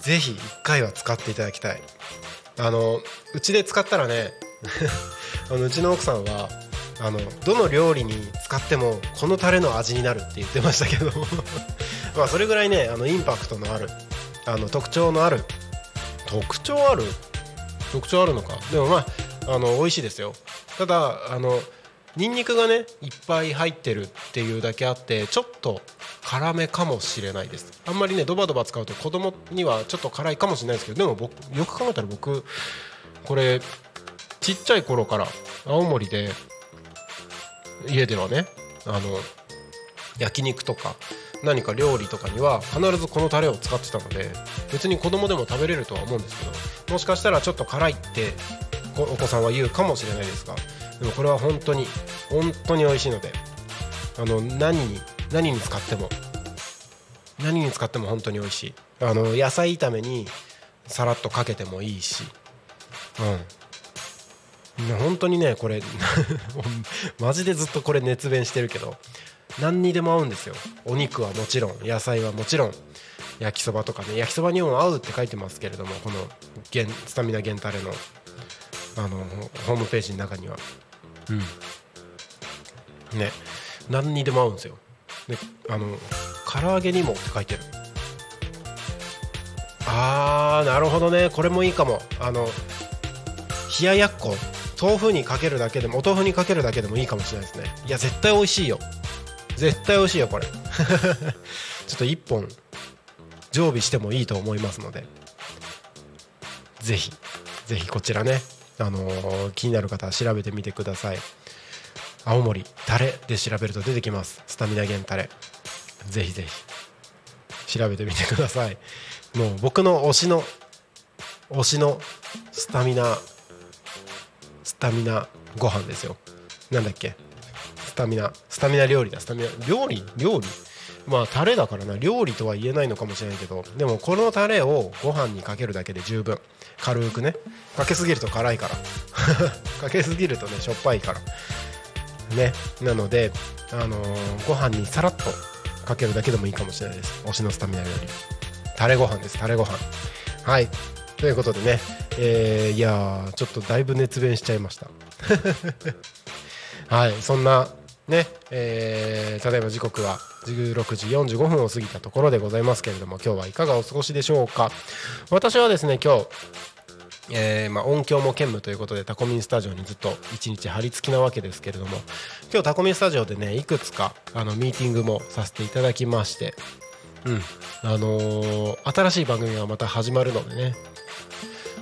[SPEAKER 2] ぜひ1回は使っていただきたい。あのうちで使ったらねあのうちの奥さんはあのどの料理に使ってもこのタレの味になるって言ってましたけど (laughs) まあそれぐらいねあのインパクトのあるあの特徴のある特徴ある？特徴あるのか？でもまああの美味しいですよ。ただあのニンニクがねいっぱい入ってるっていうだけあってちょっと辛めかもしれないです。あんまりねドバドバ使うと子供にはちょっと辛いかもしれないですけどでも僕よく考えたら僕これちっちゃい頃から青森で家ではねあの焼肉とか何か料理とかには必ずこのタレを使ってたので別に子供でも食べれるとは思うんですけどもしかしたらちょっと辛いってお子さんは言うかもしれないですがでもこれは本当に本当に美味しいのであの何に何に使っても何に使っても本当に美味しい。あの野菜炒めにさらっとかけてもいいしうん。本当にねこれ (laughs) マジでずっとこれ熱弁してるけど何にでも合うんですよ。お肉はもちろん野菜はもちろん焼きそばとかね焼きそばにも合うって書いてますけれどもこのスタミナ源タレのあのホームページの中には。うん。ね何にでも合うんですよ。であの唐揚げにもって書いてる。あーなるほどね。これもいいかも。あの冷ややっこ豆腐にかけるだけでもお豆腐にかけるだけでもいいかもしれないですね。いや絶対美味しいよ。絶対美味しいよこれ。(laughs) ちょっと1本常備してもいいと思いますので。ぜひぜひこちらね。あのー、気になる方は調べてみてください。青森タレで調べると出てきます。スタミナ源タレ。ぜひぜひ調べてみてください。もう僕の推しの推しのスタミナスタミナご飯ですよ。なんだっけ？スタミナ。スタミナ料理だ。スタミナ料理？料理？まあタレだからな。料理とは言えないのかもしれないけど。でもこのタレをご飯にかけるだけで十分。軽くね。かけすぎると辛いから。(laughs) かけすぎるとねしょっぱいから。ね。なのであのー、ご飯にさらっとかけるだけでもいいかもしれないです。推しのスタミナ料理。タレご飯です。タレご飯。はい。ということでね、えー、いやちょっとだいぶ熱弁しちゃいました。(laughs) はいそんなねえー、ただいま時刻は16時45分を過ぎたところでございますけれども今日はいかがお過ごしでしょうか。私はですね今日えー、まあ、音響も兼務ということでタコミンスタジオにずっと一日張り付きなわけですけれども今日タコミンスタジオでねいくつかあのミーティングもさせていただきましてうんあのー、新しい番組がまた始まるのでね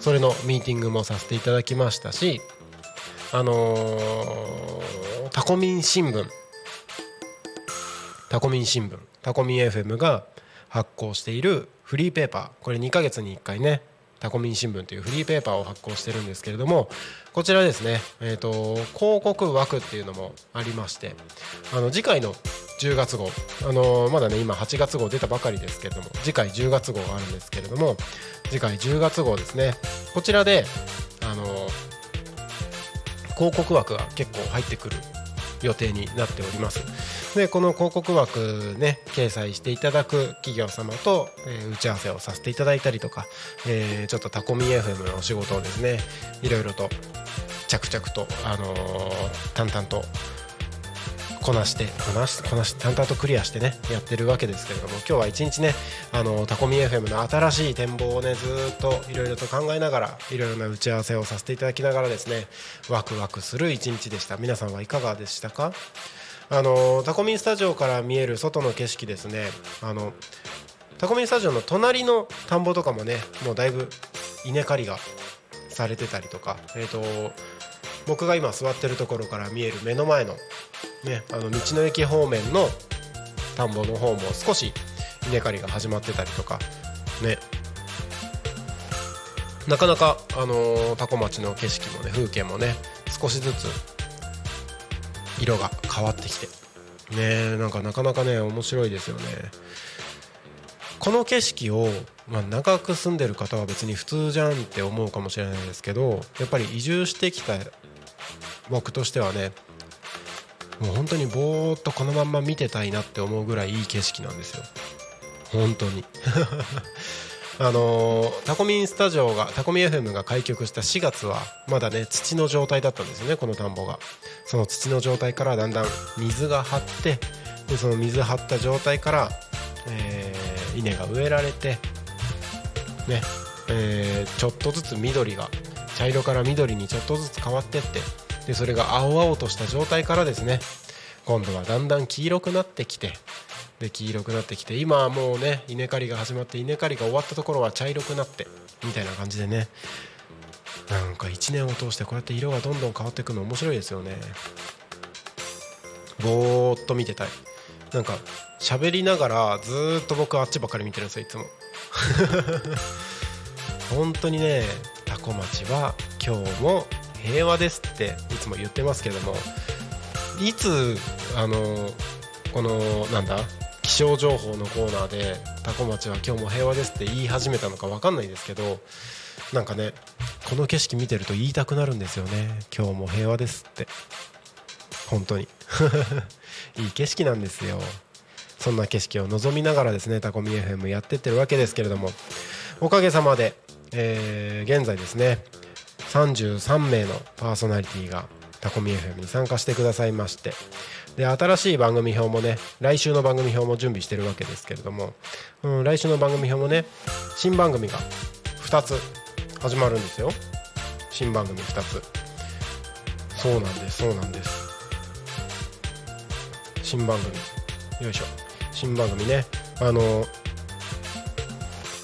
[SPEAKER 2] それのミーティングもさせていただきましたしあのー、タコミン新聞タコミン新聞タコミン FM が発行しているフリーペーパーこれ2ヶ月に1回ねタコミン新聞というフリーペーパーを発行してるんですけれどもこちらですね、えーと、広告枠っていうのもありましてあの次回の10月号、あの、まだね今8月号出たばかりですけれども次回10月号があるんですけれども次回10月号ですねこちらで、あの広告枠が結構入ってくる予定になっております。でこの広告枠ね掲載していただく企業様と、えー、打ち合わせをさせていただいたりとか、えー、ちょっとタコミ FM のお仕事をですねいろいろと着々と、あのー、淡々とこなしてこなしこなし淡々とクリアしてねやってるわけですけれども今日は一日ねあのタコミ FM の新しい展望をねずっといろいろと考えながらいろいろな打ち合わせをさせていただきながらですねワクワクする一日でした。皆さんはいかがでしたか？あのタコミンスタジオから見える外の景色ですね。あのタコミンスタジオの隣の田んぼとかもねもうだいぶ稲刈りがされてたりとかえっ、と僕が今座ってるところから見える目の前のねあの道の駅方面の田んぼの方も少し稲刈りが始まってたりとかね。なかなかあのータコ町の景色もね風景もね少しずつ色が変わってきて。ねなんかなかなかね面白いですよね。この景色を、まあ、長く住んでる方は別に普通じゃんって思うかもしれないですけどやっぱり移住してきた僕としてはねもう本当にぼーっとこのまんま見てたいなって思うぐらいいい景色なんですよ。本当に。あのータコミンスタジオがタコミ FM が開局した4月はまだね土の状態だったんですよねこの田んぼが。その土の状態からだんだん水が張ってでその水張った状態から、えー稲が植えられてね、えーちょっとずつ緑が茶色から緑にちょっとずつ変わってってでそれが青々とした状態からですね今度はだんだん黄色くなってきてで黄色くなってきて今はもうね稲刈りが始まって稲刈りが終わったところは茶色くなってみたいな感じでね。なんか1年を通してこうやって色がどんどん変わっていくの面白いですよね。ぼーっと見てたい。なんか喋りながらずっと僕あっちばっかり見てるんですよいつも。(laughs) 本当にねタコ町は今日も平和ですっていつも言ってますけどもいつあのこのなんだ気象情報のコーナーでタコ町は今日も平和ですって言い始めたのか分かんないですけどなんかねこの景色見てると言いたくなるんですよね。今日も平和ですって。本当に。(laughs) いい景色なんですよ。そんな景色を望みながらですねタコミ FM やってってるわけですけれども。おかげさまで、えー現在ですね33名のパーソナリティがタコミ FM に参加してくださいましてで新しい番組表もね来週の番組表も準備してるわけですけれども、うん、来週の番組表もね新番組が2つ始まるんですよ。新番組2つ。そうなんですそうなんです。新番組。よいしょ。新番組ね。あの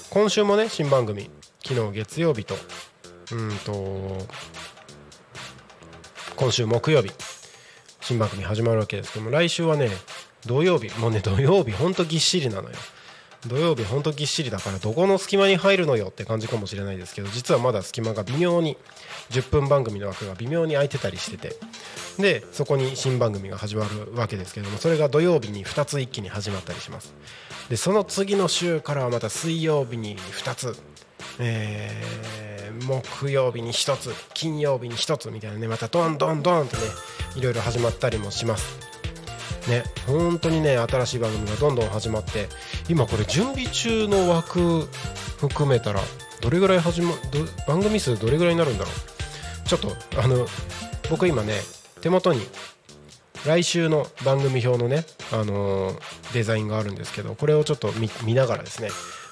[SPEAKER 2] 今週もね新番組。昨日月曜日と。うんと今週木曜日。新番組始まるわけですけども来週はね土曜日もうね土曜日ほんとぎっしりなのよ。土曜日ほんとぎっしりだからどこの隙間に入るのよって感じかもしれないですけど実はまだ隙間が微妙に10分番組の枠が微妙に空いてたりしてて。でそこに新番組が始まるわけですけどもそれが土曜日に2つ一気に始まったりします。でその次の週からはまた水曜日に2つえー木曜日に1つ金曜日に1つみたいなねまたドンドンドンってねいろいろ始まったりもします。ね本当にね新しい番組がどんどん始まって今これ準備中の枠含めたらどれぐらい始まど番組数どれぐらいになるんだろう。ちょっとあの僕今ね手元に来週の番組表のね、あのーデザインがあるんですけどこれをちょっと見ながらですね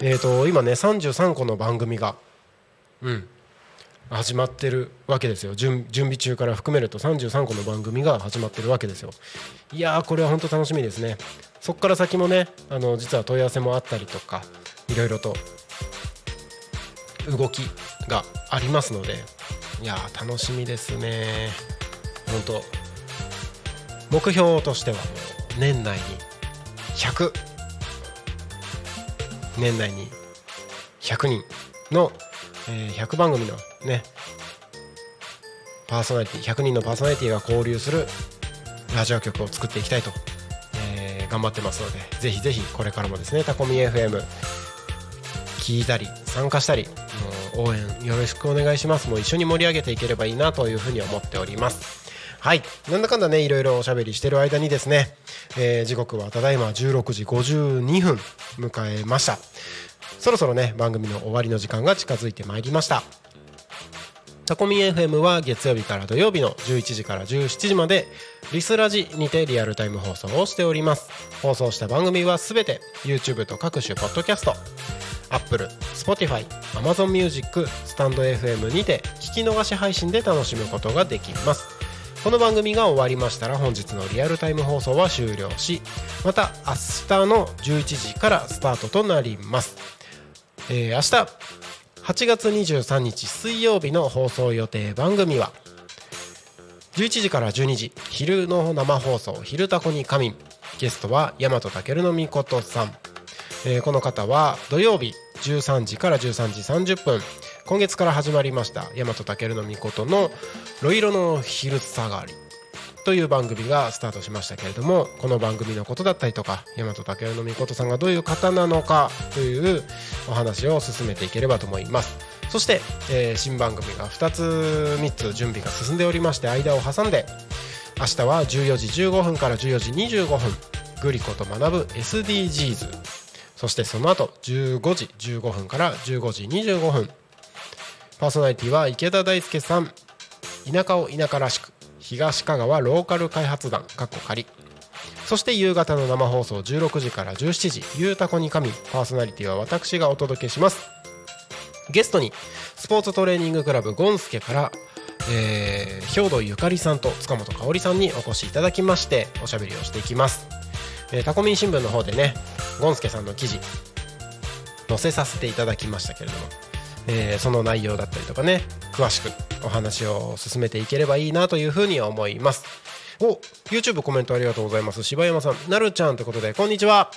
[SPEAKER 2] えー、と今ね33個の番組がうん始まってるわけですよ。準準備中から含めると33個の番組が始まってるわけですよ。いやーこれは本当楽しみですね。そこから先もねあの実は問い合わせもあったりとかいろいろと動きがありますのでいやー楽しみですね。本当目標としては年内に100年内に100人の、えー100番組のねパーソナリティ100人のパーソナリティが交流するラジオ局を作っていきたいと、えー頑張ってますのでぜひぜひこれからもですねタコミ FM 聞いたり参加したりもう応援よろしくお願いします。もう一緒に盛り上げていければいいなというふうに思っております。はい。なんだかんだねいろいろおしゃべりしてる間にですね、えー時刻はただいま16時52分迎えました。そろそろね番組の終わりの時間が近づいてまいりました。タコミ FM は月曜日から土曜日の11時から17時までリスラジにてリアルタイム放送をしております。放送した番組はすべて YouTube と各種ポッドキャスト Apple、Spotify、Amazon Music、スタンド FM にて聞き逃し配信で楽しむことができます。この番組が終わりましたら本日のリアルタイム放送は終了しまた明日の11時からスタートとなります、えー明日8月23日水曜日の放送予定番組は11時から12時昼の生放送「昼タコに仮眠」ゲストは大和健のみことさん、えーこの方は土曜日13時から13時30分。今月から始まりました大和健のみことの「ロイロの昼下がり」という番組がスタートしましたけれどもこの番組のことだったりとか大和武のみことさんがどういう方なのかというお話を進めていければと思います。そして、えー新番組が2つ3つ準備が進んでおりまして間を挟んで明日は14時15分から14時25分グリコと学ぶ SDGs そしてその後15時15分から15時25分。パーソナリティは池田大輔さん。田舎を田舎らしく東香川ローカル開発団かっこ仮。そして夕方の生放送16時から17時「ゆうたこに神」パーソナリティは私がお届けします。ゲストにスポーツトレーニングクラブゴンスケから、えー、兵藤ゆかりさんと塚本香織さんにお越しいただきましておしゃべりをしていきます、えータコミン新聞の方でねゴンスケさんの記事載せさせていただきましたけれども、えーその内容だったりとかね詳しくお話を進めていければいいなというふうに思います。お YouTube コメントありがとうございます。柴山さんなるちゃんということでこんにちは。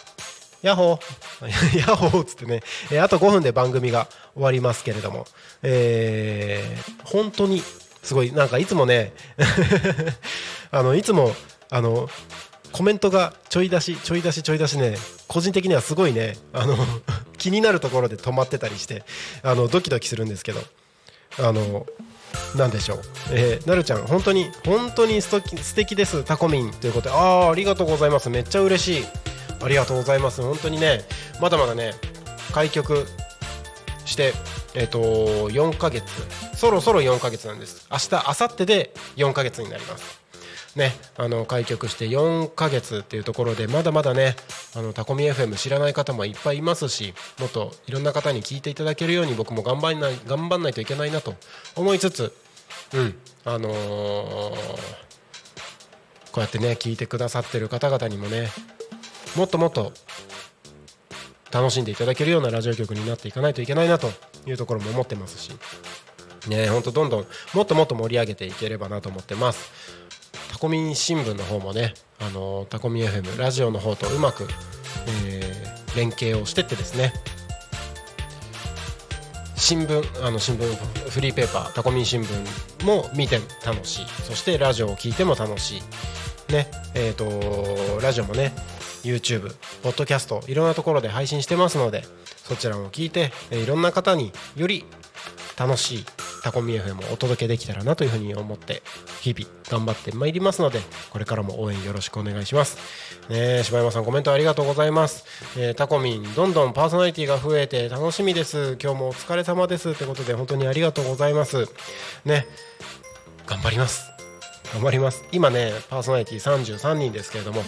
[SPEAKER 2] ヤッホー。ヤッホーっつってね、えーあと5分で番組が終わりますけれども、えー本当にすごいなんかいつもね (laughs) あのいつもあのコメントがちょい出しちょい出しちょい出しね個人的にはすごいねあの (laughs) 気になるところで止まってたりしてあのドキドキするんですけどあのなんでしょう、えーなるちゃん本当に本当に素敵素敵ですタコミンということで。ああありがとうございます。めっちゃ嬉しい。ありがとうございます。本当にねまだまだね開局してえっ、と4ヶ月。そろそろ4ヶ月なんです。明日明後日で4ヶ月になります。ね、あの開局して4ヶ月っていうところでまだまだねあのタコミ FM 知らない方もいっぱいいますしもっといろんな方に聞いていただけるように僕も頑張んない頑張んないといけないなと思いつつうんあのーこうやってね聞いてくださってる方々にもねもっともっと楽しんでいただけるようなラジオ局になっていかないといけないなというところも思ってますしね本当どんどんもっともっと盛り上げていければなと思ってます。コミン新聞の方もねあのタコミ FM ラジオの方とうまく、えー連携をしてってですね。新聞あの新聞フリーペーパータコミン新聞も見て楽しい。そしてラジオを聞いても楽しい。ねえー、とラジオもね YouTube ポッドキャストいろんなところで配信してますのでそちらも聞いていろんな方により楽しいタコミ FM をお届けできたらなというふうに思って日々頑張ってまいりますのでこれからも応援よろしくお願いします。ね柴山さんコメントありがとうございます、えータコミンどんどんパーソナリティが増えて楽しみです。今日もお疲れ様ですってことで本当にありがとうございます。ね頑張ります。頑張ります。今ねパーソナリティ33人ですけれども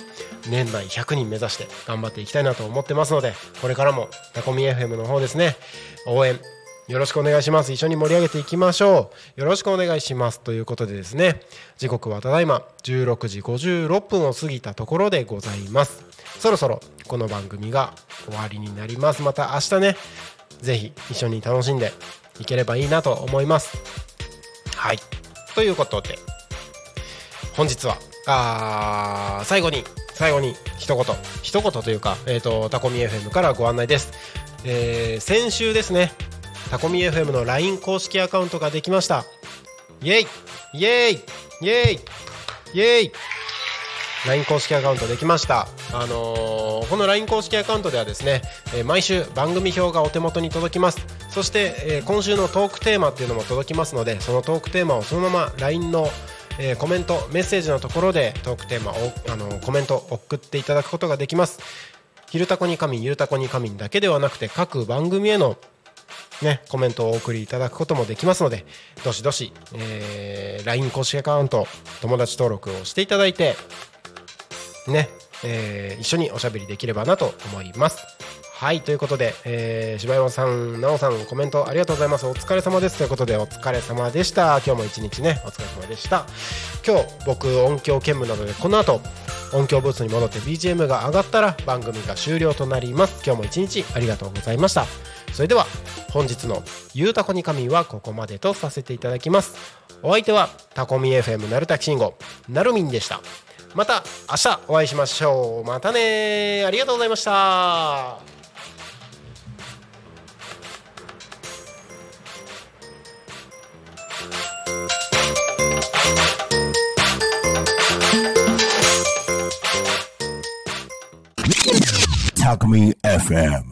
[SPEAKER 2] 年内100人目指して頑張っていきたいなと思ってますのでこれからもタコミ FM の方ですね応援よろしくお願いします。一緒に盛り上げていきましょう。よろしくお願いしますということでですね。時刻はただいま16時56分を過ぎたところでございます。そろそろこの番組が終わりになります。また明日ねぜひ一緒に楽しんでいければいいなと思います。はい。ということで本日はあー最後に最後に一言。一言というか、えー、とタコミ FM からご案内です、えー先週ですねタコミ FM の LINE 公式アカウントができました。イエイ。イエイ。イエイ。イエイ。LINE 公式アカウントできました、あのーこの LINE 公式アカウントではですね、えー毎週番組表がお手元に届きます。そして、えー今週のトークテーマっていうのも届きますのでそのトークテーマをそのまま LINE の、えコメントメッセージのところでトークテーマをあのコメント送っていただくことができます。昼タコに仮眠ゆるタコに仮眠だけではなくて各番組へのね、コメントをお送りいただくこともできますのでどしどし、えー LINE 公式アカウント友達登録をしていただいてね、えー一緒におしゃべりできればなと思います。はいということで、えー柴山さん奈緒さんコメントありがとうございます。お疲れ様です。ということでお疲れ様でした。今日も一日ねお疲れ様でした。今日僕音響兼務なのでこの後音響ブースに戻って BGM が上がったら番組が終了となります。今日も一日ありがとうございました。それでは本日の「ゆうたこに神」はここまでとさせていただきます。お相手はタコミ FM なるたきしんごなるみんでした。また明日お会いしましょう。またねありがとうございました。
[SPEAKER 4] Alchemy FM.